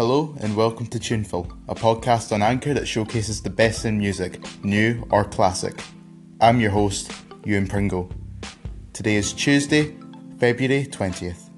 Hello and welcome to Tuneful, a podcast on Anchor that showcases the best in music, new or classic. I'm your host, Ewan Pringle. Today is Tuesday, February 20th.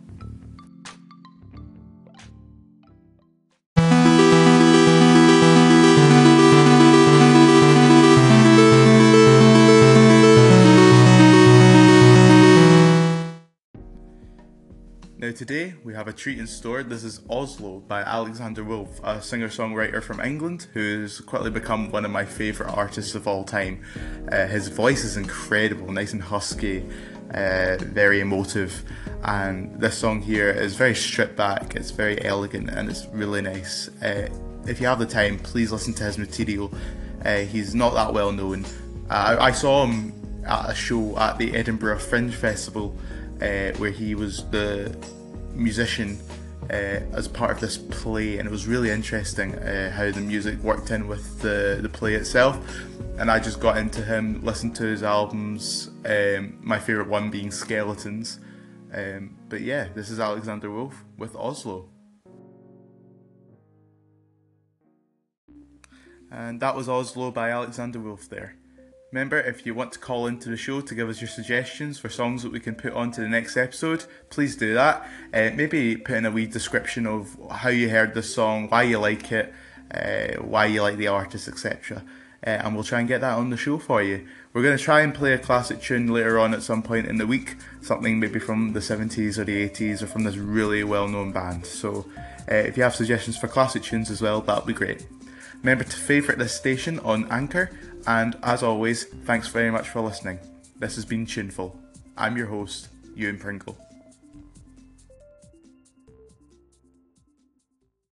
Now, today we have a treat in store. This is Oslo by Alexander Wolfe, a singer songwriter from England who's quickly become one of my favourite artists of all time. Uh, his voice is incredible, nice and husky, uh, very emotive, and this song here is very stripped back, it's very elegant, and it's really nice. Uh, if you have the time, please listen to his material. Uh, he's not that well known. Uh, I saw him at a show at the Edinburgh Fringe Festival uh, where he was the musician uh, as part of this play, and it was really interesting uh, how the music worked in with the, the play itself. And I just got into him, listened to his albums, um, my favourite one being Skeletons. Um, but yeah, this is Alexander Wolfe with Oslo. And that was Oslo by Alexander Wolfe there. Remember, if you want to call into the show to give us your suggestions for songs that we can put on to the next episode, please do that. Uh, maybe put in a wee description of how you heard the song, why you like it, uh, why you like the artist, etc. Uh, and we'll try and get that on the show for you. We're going to try and play a classic tune later on at some point in the week, something maybe from the 70s or the 80s or from this really well known band. So uh, if you have suggestions for classic tunes as well, that would be great. Remember to favourite this station on Anchor and as always, thanks very much for listening. This has been Tuneful. I'm your host, Ewan Pringle.